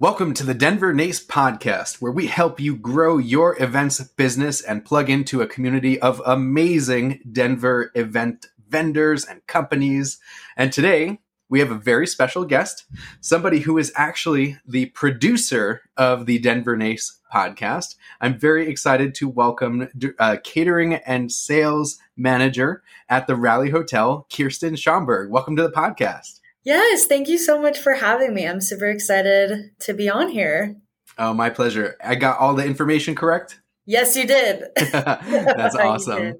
Welcome to the Denver NACE podcast, where we help you grow your events business and plug into a community of amazing Denver event vendors and companies. And today we have a very special guest, somebody who is actually the producer of the Denver NACE podcast. I'm very excited to welcome uh, catering and sales manager at the Rally Hotel, Kyrstin Schomberg. Welcome to the podcast. Yes, thank you so much for having me. I'm super excited to be on here. Oh, my pleasure. I got all the information correct? Yes, you did. That's awesome.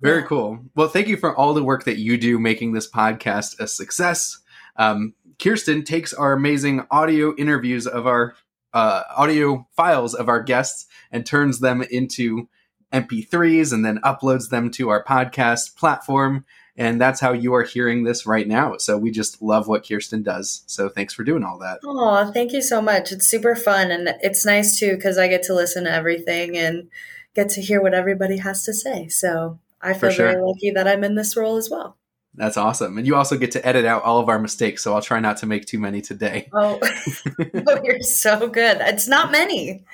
Very yeah. cool. Well, thank you for all the work that you do making this podcast a success. Um, Kyrstin takes our amazing audio interviews of our uh, audio files of our guests and turns them into MP3s and then uploads them to our podcast platform. And that's how you are hearing this right now. So we just love what Kyrstin does. So thanks for doing all that. Oh, thank you so much. It's super fun. And it's nice too, because I get to listen to everything and get to hear what everybody has to say. So I feel sure. very lucky that I'm in this role as well. That's awesome. And you also get to edit out all of our mistakes. So I'll try not to make too many today. Oh, oh you're so good. It's not many.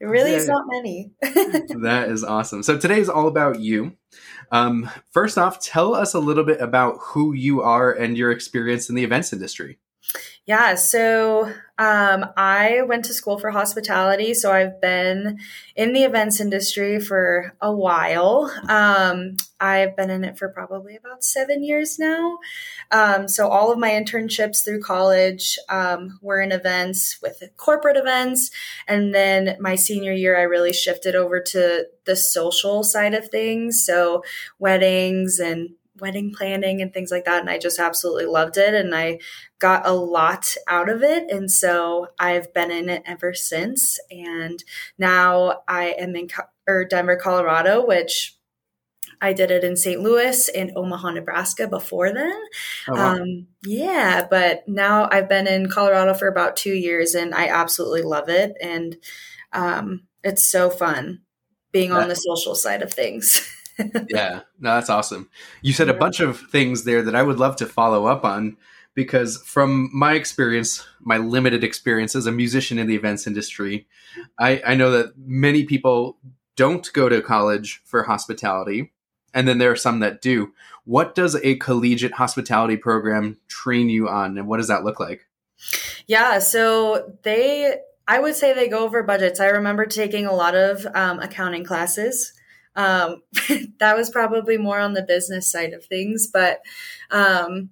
It really is not many. that is awesome. So today is all about you. Um, first off, tell us a little bit about who you are and your experience in the events industry. Yeah, so um, I went to school for hospitality, so I've been in the events industry for a while. Um, I've been in it for probably about seven years now. Um, so all of my internships through college um, were in events with corporate events, and then my senior year, I really shifted over to the social side of things, so weddings and wedding planning and things like that. And I just absolutely loved it. And I got a lot out of it. And so I've been in it ever since. And now I am in or Denver, Colorado, which I did it in St. Louis and Omaha, Nebraska before then. Oh, wow. um, yeah, but now I've been in Colorado for about two years and I absolutely love it. And um, it's so fun being on the social side of things. yeah, no, that's awesome. You said a bunch of things there that I would love to follow up on because from my experience, my limited experience as a musician in the events industry, I, I know that many people don't go to college for hospitality, and then there are some that do. What does a collegiate hospitality program train you on, and what does that look like? Yeah, so they, I would say they go over budgets. I remember taking a lot of um, accounting classes um, that was probably more on the business side of things, but um,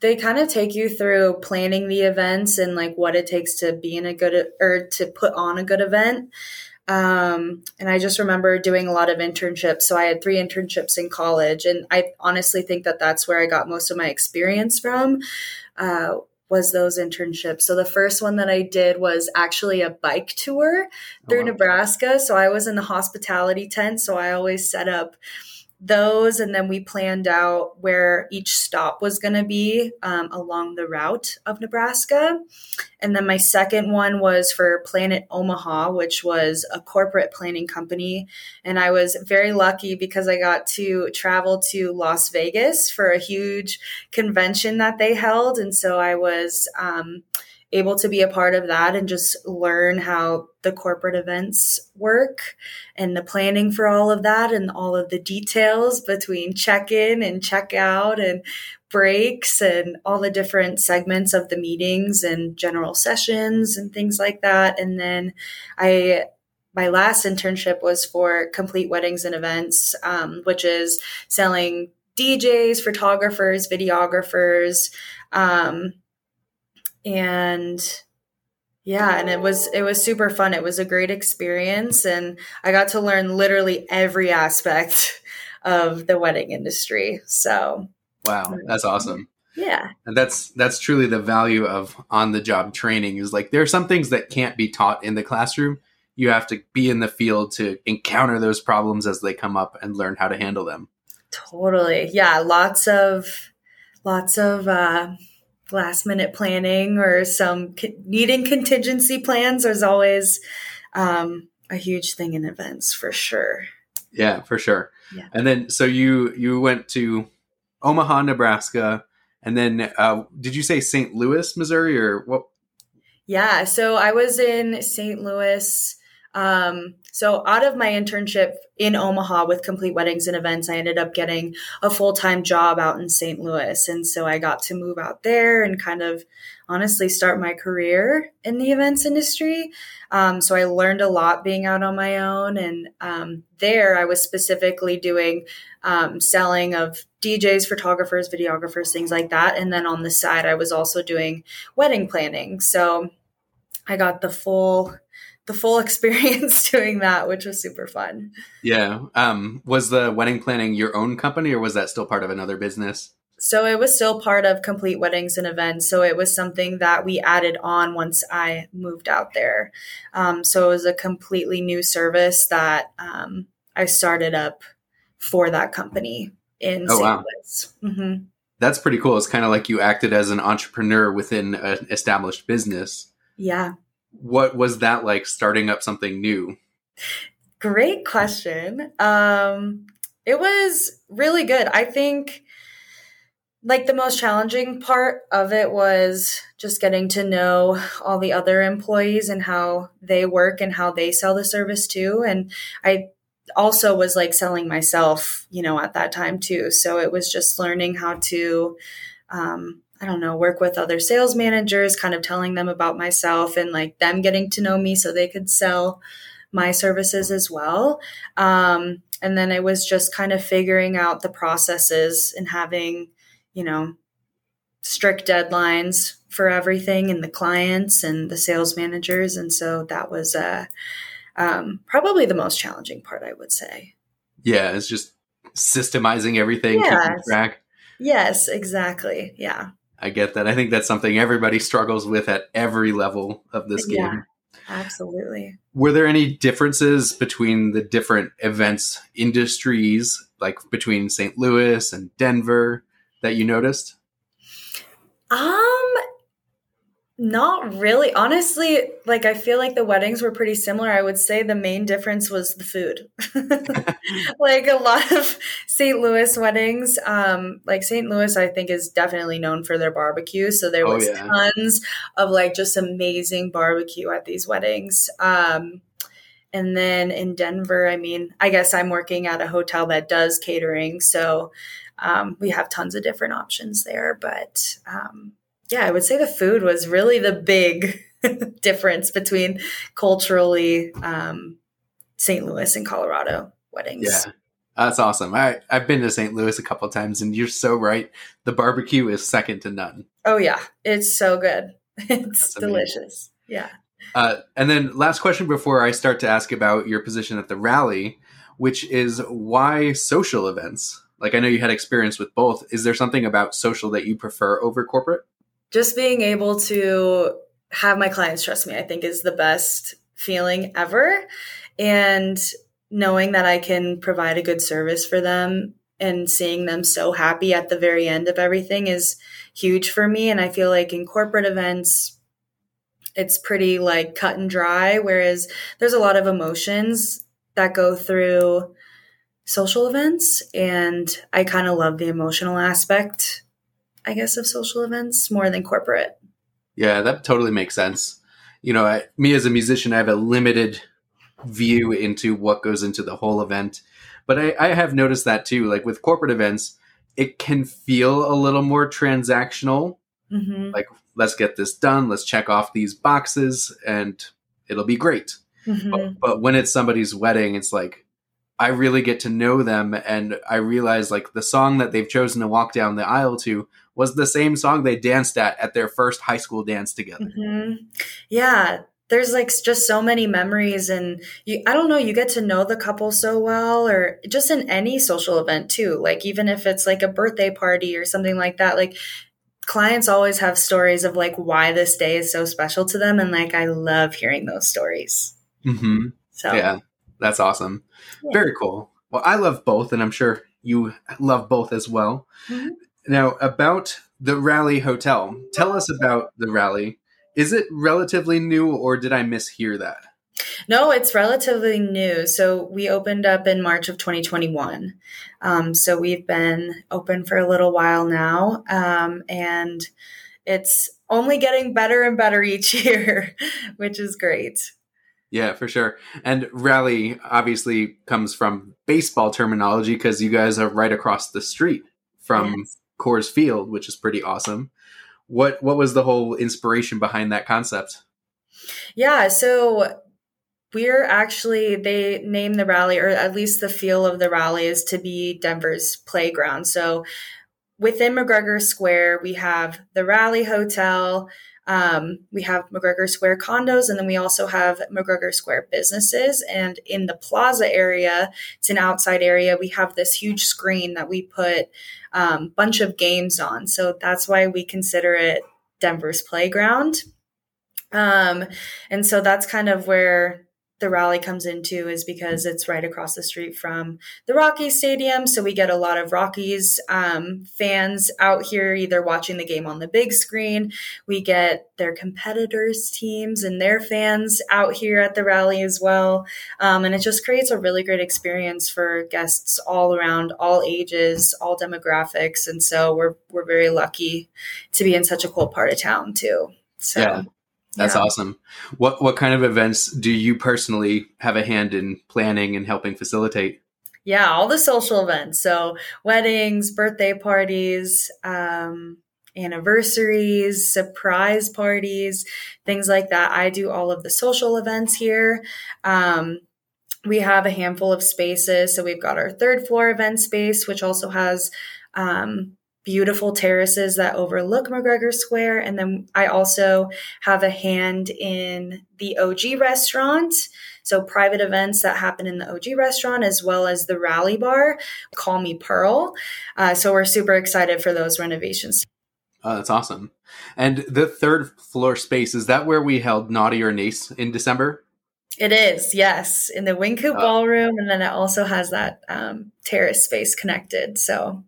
they kind of take you through planning the events and like what it takes to be in a good or to put on a good event. Um, and I just remember doing a lot of internships. So I had three internships in college, and I honestly think that that's where I got most of my experience from. Uh, was those internships. So the first one that I did was actually a bike tour oh, through oh, wow. Nebraska. So I was in the hospitality tent. So I always set up those and then we planned out where each stop was going to be um, along the route of nebraska. And then my second one was for planet omaha which was a corporate planning company. And i was very lucky because i got to travel to las vegas for a huge convention that they held. And so i was um, able to be a part of that and just learn how the corporate events work and the planning for all of that and all of the details between check in and check out and breaks and all the different segments of the meetings and general sessions and things like that. And then I my last internship was for complete weddings and events, um, which is selling DJs, photographers, videographers, um, and yeah and it was it was super fun. It was a great experience. And i got to learn literally every aspect of the wedding industry. So wow that's awesome. yeah. And that's that's truly the value of on the job training is like there are some things that can't be taught in the classroom. You have to be in the field to encounter those problems as they come up and learn how to handle them. Totally. Yeah lots of lots of uh last minute planning or some co- needing contingency plans is always um, a huge thing in events for sure. Yeah, for sure. Yeah. And then so you you went to Omaha, Nebraska, and then uh, did you say St. Louis, Missouri, or what? Yeah. So I was in St. Louis. Um, so out of my internship in Omaha with Complete Weddings and Events, I ended up getting a full time job out in St. Louis. And so I got to move out there and kind of honestly start my career in the events industry. Um, so I learned a lot being out on my own. And um, there I was specifically doing um, selling of DJs, photographers, videographers, things like that. And then on the side, I was also doing wedding planning. So I got the full the full experience doing that, which was super fun. Yeah. Um, was the wedding planning your own company or was that still part of another business? So it was still part of Complete Weddings and Events. So it was something that we added on once I moved out there. Um, so it was a completely new service that um, I started up for that company in oh, St. Wow. Louis. Mm-hmm. That's pretty cool. It's kind of like you acted as an entrepreneur within an established business. Yeah what was that like starting up something new? Great question. Um, it was really good. I think like the most challenging part of it was just getting to know all the other employees and how they work and how they sell the service too. And I also was like selling myself, you know, at that time too. So it was just learning how to um, I don't know, work with other sales managers, kind of telling them about myself and like them getting to know me so they could sell my services as well. Um, and then it was just kind of figuring out the processes and having, you know, strict deadlines for everything and the clients and the sales managers. And so that was uh, um, probably the most challenging part, I would say. Yeah, it's just systemizing everything, yes. keeping track. Yes, exactly. Yeah. I get that. I think that's something everybody struggles with at every level of this game. Yeah, absolutely. Were there any differences between the different events industries, like between St. Louis and Denver, that you noticed? Um, not really. Honestly, like I feel like the weddings were pretty similar. I would say the main difference was the food. like a lot of St. Louis weddings, um, like St. Louis, I think is definitely known for their barbecue. So there oh, was oh, yeah. tons of like just amazing barbecue at these weddings. Um, and then in Denver, I mean, I guess I'm working at a hotel that does catering. So um, we have tons of different options there. But um, yeah, I would say the food was really the big difference between culturally um, St. Louis and Colorado weddings. Yeah. That's awesome. I, I've been to St. Louis a couple times, and you're so right. The barbecue is second to none. Oh yeah, it's so good. It's delicious. Yeah. Uh, and then last question before I start to ask about your position at the rally, which is why social events? Like I know you had experience with both. Is there something about social that you prefer over corporate? Just being able to have my clients trust me, I think is the best feeling ever. And knowing that I can provide a good service for them and seeing them so happy at the very end of everything is huge for me. And I feel like in corporate events, it's pretty like cut and dry, whereas there's a lot of emotions that go through social events. And I kind of love the emotional aspect I guess, of social events more than corporate. Yeah, that totally makes sense. You know, I, me as a musician, I have a limited view into what goes into the whole event. But I, I have noticed that too. Like with corporate events, it can feel a little more transactional. Mm-hmm. Like, let's get this done, let's check off these boxes, and it'll be great. Mm-hmm. But, but when it's somebody's wedding, it's like, I really get to know them and I realize like the song that they've chosen to walk down the aisle to was the same song they danced at at their first high school dance together. Mm-hmm. Yeah, there's like just so many memories and you I don't know, you get to know the couple so well or just in any social event too. Like even if it's like a birthday party or something like that, like clients always have stories of like why this day is so special to them and like I love hearing those stories. hmm So Yeah, that's awesome. Yeah. Very cool. Well, I love both and I'm sure you love both as well. Mm-hmm. Now, about the Rally Hotel, tell us about the Rally. Is it relatively new, or did I mishear that? No, it's relatively new. So we opened up in March of 2021. Um, so we've been open for a little while now, um, and it's only getting better and better each year, which is great. Yeah, for sure. And rally obviously comes from baseball terminology because you guys are right across the street from yes. Coors Field, which is pretty awesome. What what was the whole inspiration behind that concept? Yeah, so we're actually they name the rally or at least the feel of the rally is to be Denver's playground. So within McGregor Square, we have the Rally Hotel, um, we have McGregor Square condos, and then we also have McGregor Square businesses. And in the plaza area, it's an outside area. We have this huge screen that we put a um, bunch of games on. So that's why we consider it Denver's playground. Um, and so that's kind of where the rally comes into is because it's right across the street from the Rockies Stadium. So we get a lot of Rockies um, fans out here either watching the game on the big screen. We get their competitors' teams and their fans out here at the rally as well. Um, and it just creates a really great experience for guests all around, all ages, all demographics. And so we're, we're very lucky to be in such a cool part of town too. So. Yeah. That's yeah. awesome. What what kind of events do you personally have a hand in planning and helping facilitate? Yeah, all the social events. So weddings, birthday parties, um, anniversaries, surprise parties, things like that. I do all of the social events here. Um, we have a handful of spaces. So we've got our third floor event space, which also has um, beautiful terraces that overlook McGregor Square. And then I also have a hand in the OG restaurant. So private events that happen in the OG restaurant, as well as the rally bar, Call Me Pearl. Uh, so we're super excited for those renovations. Oh, that's awesome. And the third floor space, is that where we held Naughty or Nace in December? It is, yes, in the Wing Coop uh, Ballroom. And then it also has that um, terrace space connected. So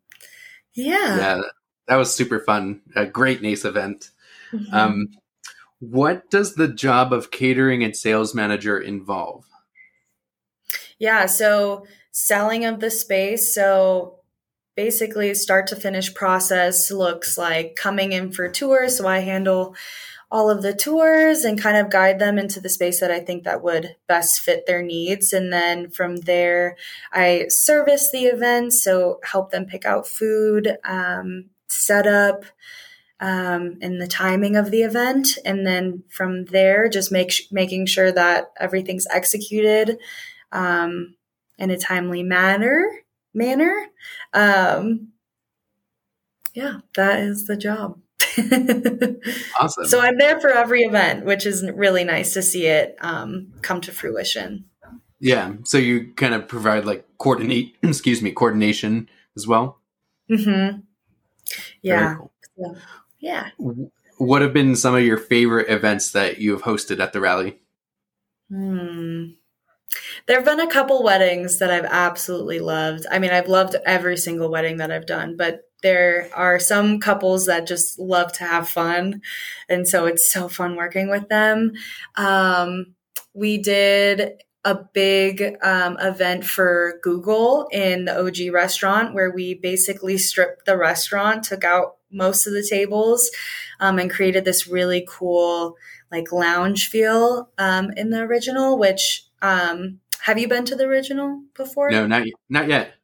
yeah. Yeah. That was super fun. A great NACE event. Mm-hmm. Um, what does the job of catering and sales manager involve? Yeah, so selling of the space. So basically, start to finish process looks like coming in for tours. So I handle all of the tours and kind of guide them into the space that I think that would best fit their needs. And then from there, I service the event, so help them pick out food, um, set up, um, and the timing of the event. And then from there, just make making sure that everything's executed um, in a timely manner. Manner. Um, yeah, that is the job. awesome. So I'm there for every event, which is really nice to see it um, come to fruition. Yeah. So you kind of provide like coordinate, excuse me, coordination as well. Mm-hmm. Yeah. Cool. yeah. Yeah. What have been some of your favorite events that you have hosted at the rally? Hmm. There have been a couple weddings that I've absolutely loved. I mean, I've loved every single wedding that I've done, but there are some couples that just love to have fun. And so it's so fun working with them. Um, we did a big um, event for Google in the OG restaurant where we basically stripped the restaurant, took out most of the tables, um, and created this really cool like lounge feel um, in the original. Which um, have you been to the original before? No, not not yet.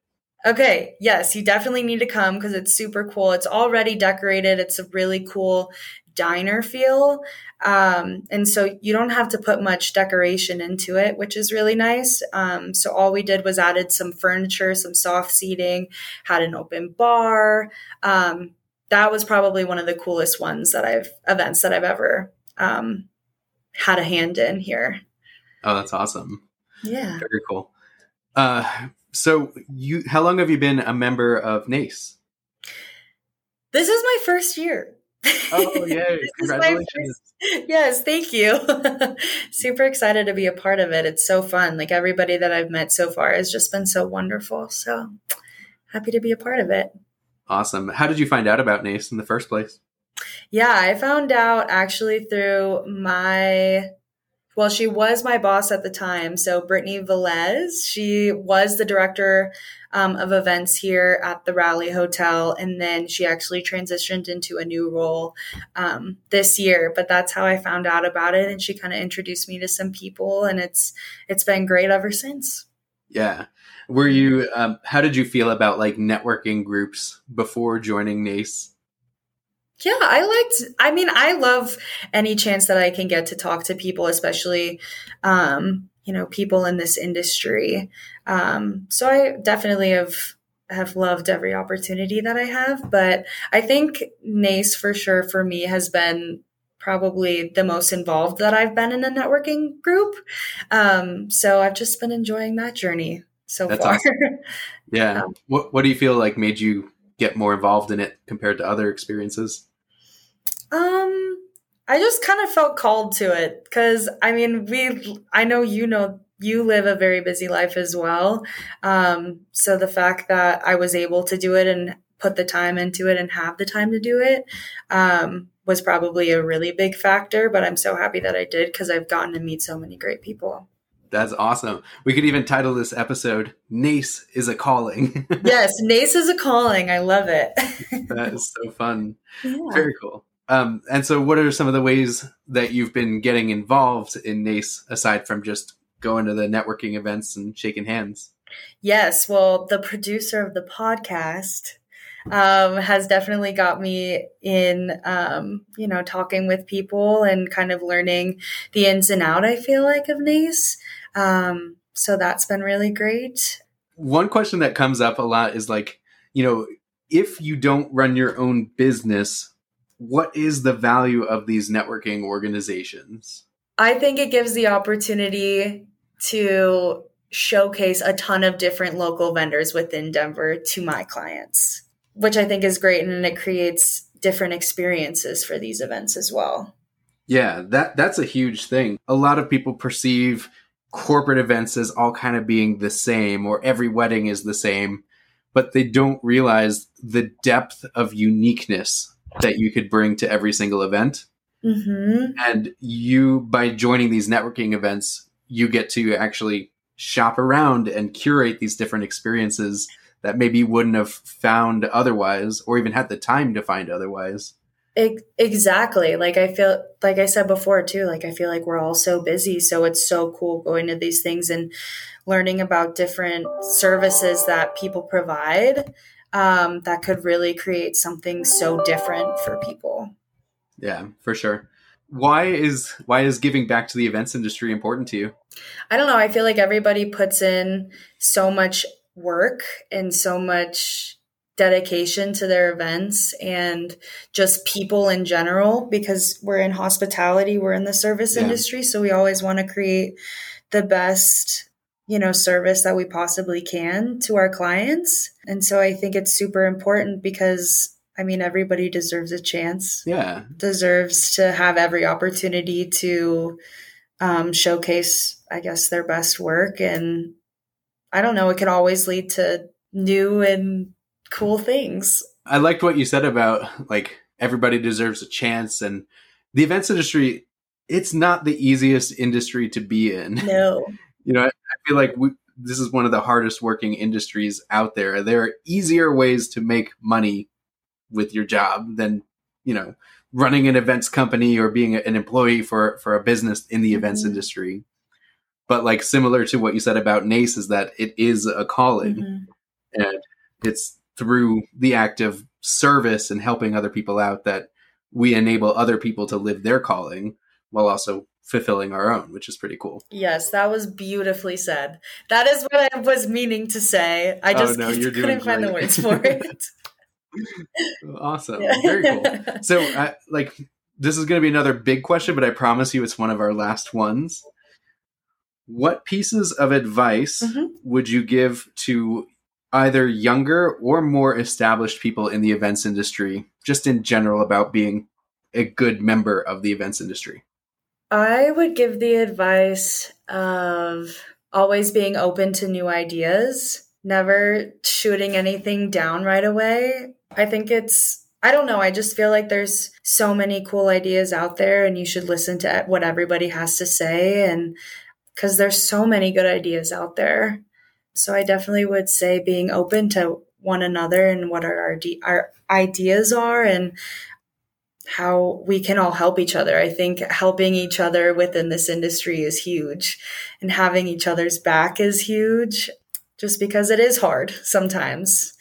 Okay, yes, you definitely need to come because it's super cool. It's already decorated. It's a really cool diner feel. Um, and so you don't have to put much decoration into it, which is really nice. Um, so all we did was added some furniture, some soft seating, had an open bar. Um, that was probably one of the coolest ones that I've events that I've ever um, had a hand in here. Oh, that's awesome. Yeah. Very cool. Uh, so you how long have you been a member of NACE? This is my first year. Oh yay. Congratulations. yes, thank you. Super excited to be a part of it. It's so fun. Like everybody that I've met so far has just been so wonderful. So happy to be a part of it. Awesome. How did you find out about NACE in the first place? Yeah, I found out actually through my well, she was my boss at the time. So Brittany Velez, she was the director um, of events here at the Rally Hotel, and then she actually transitioned into a new role um, this year. But that's how I found out about it, and she kind of introduced me to some people, and it's it's been great ever since. Yeah. Were you? Um, how did you feel about like networking groups before joining NACE? Yeah, I liked. I mean, I love any chance that I can get to talk to people, especially, um, you know, people in this industry. Um, so I definitely have have loved every opportunity that I have. But I think NACE for sure for me has been probably the most involved that I've been in a networking group. Um, so I've just been enjoying that journey so That's far. Awesome. Yeah. Um, what What do you feel like made you get more involved in it compared to other experiences? Um, I just kind of felt called to it because I mean, we, I know you know, you live a very busy life as well. Um, so the fact that I was able to do it and put the time into it and have the time to do it, um, was probably a really big factor. But I'm so happy that I did because I've gotten to meet so many great people. That's awesome. We could even title this episode "Nace is a Calling." yes, Nace is a calling. I love it. that is so fun. Yeah. Very cool. Um, and so, what are some of the ways that you've been getting involved in NACE aside from just going to the networking events and shaking hands? Yes. Well, the producer of the podcast um, has definitely got me in, um, you know, talking with people and kind of learning the ins and out, I feel like, of NACE. Um, so that's been really great. One question that comes up a lot is like, you know, if you don't run your own business, what is the value of these networking organizations? I think it gives the opportunity to showcase a ton of different local vendors within Denver to my clients, which I think is great and it creates different experiences for these events as well. Yeah, that that's a huge thing. A lot of people perceive corporate events as all kind of being the same or every wedding is the same, but they don't realize the depth of uniqueness that you could bring to every single event. Mm-hmm. And you, by joining these networking events, you get to actually shop around and curate these different experiences that maybe you wouldn't have found otherwise or even had the time to find otherwise. Exactly. Like I feel like I said before too, like I feel like we're all so busy, so it's so cool going to these things and learning about different services that people provide um, that could really create something so different for people. Yeah, for sure. Why is why is giving back to the events industry important to you? I don't know. I feel like everybody puts in so much work and so much dedication to their events and just people in general because we're in hospitality, we're in the service yeah. industry, so we always want to create the best you know service that we possibly can to our clients. And so i think it's super important because i mean everybody deserves a chance. Yeah. Deserves to have every opportunity to um, showcase i guess their best work. And i don't know it could always lead to new and cool things. I liked what you said about like everybody deserves a chance. And the events industry it's not the easiest industry to be in. No. You know, I, feel like we, this is one of the hardest working industries out there. There are easier ways to make money with your job than, you know, running an events company or being an employee for for a business in the mm-hmm. events industry. But like similar to what you said about NACE is that it is a calling mm-hmm. and it's through the act of service and helping other people out that we enable other people to live their calling while also fulfilling our own, which is pretty cool. Yes, that was beautifully said. That is what I was meaning to say. I oh, just oh, no, couldn't find the words for it. awesome. Yeah. Very cool. So, uh, like, this is going to be another big question, but I promise you it's one of our last ones. What pieces of advice mm-hmm. would you give to either younger or more established people in the events industry, just in general, about being a good member of the events industry? I would give the advice of always being open to new ideas, never shooting anything down right away. I think it's I don't know. I just feel like there's so many cool ideas out there and you should listen to what everybody has to say and cuz there's so many good ideas out there. So I definitely would say being open to one another and what our our ideas are and how we can all help each other. I think helping each other within this industry is huge and having each other's back is huge just because it is hard sometimes.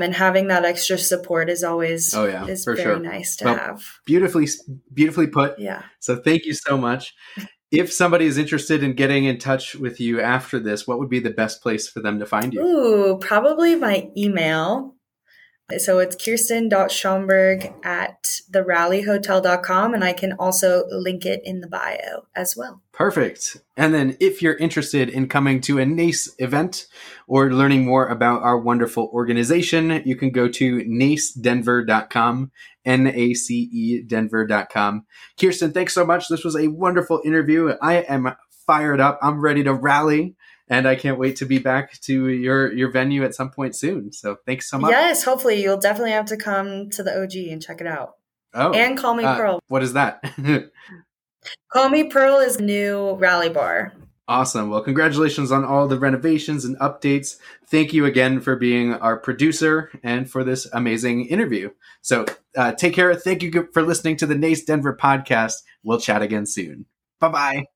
And having that extra support is always oh yeah is very sure nice to Well, have. beautifully beautifully put Yeah. so thank you so much if somebody is interested in getting in touch with you after this what would be the best place for them to find you Ooh, probably my email. So it's kyrstin.schomberg at therallyhotel.com and I can also link it in the bio as well. Perfect. And then if you're interested in coming to a NACE event or learning more about our wonderful organization, you can go to nacedenver.com, N-A-C-E denver.com. Kyrstin, thanks so much. This was a wonderful interview. I am fired up. I'm ready to rally and I can't wait to be back to your, your venue at some point soon. So thanks so much. Yes, hopefully you'll definitely have to come to the OG and check it out. Oh, And call me uh, Pearl. What is that? Call me Pearl is new rally bar. Awesome. Well, congratulations on all the renovations and updates. Thank you again for being our producer and for this amazing interview. So uh, take care. Thank you for listening to the NACE Denver podcast. We'll chat again soon. Bye bye.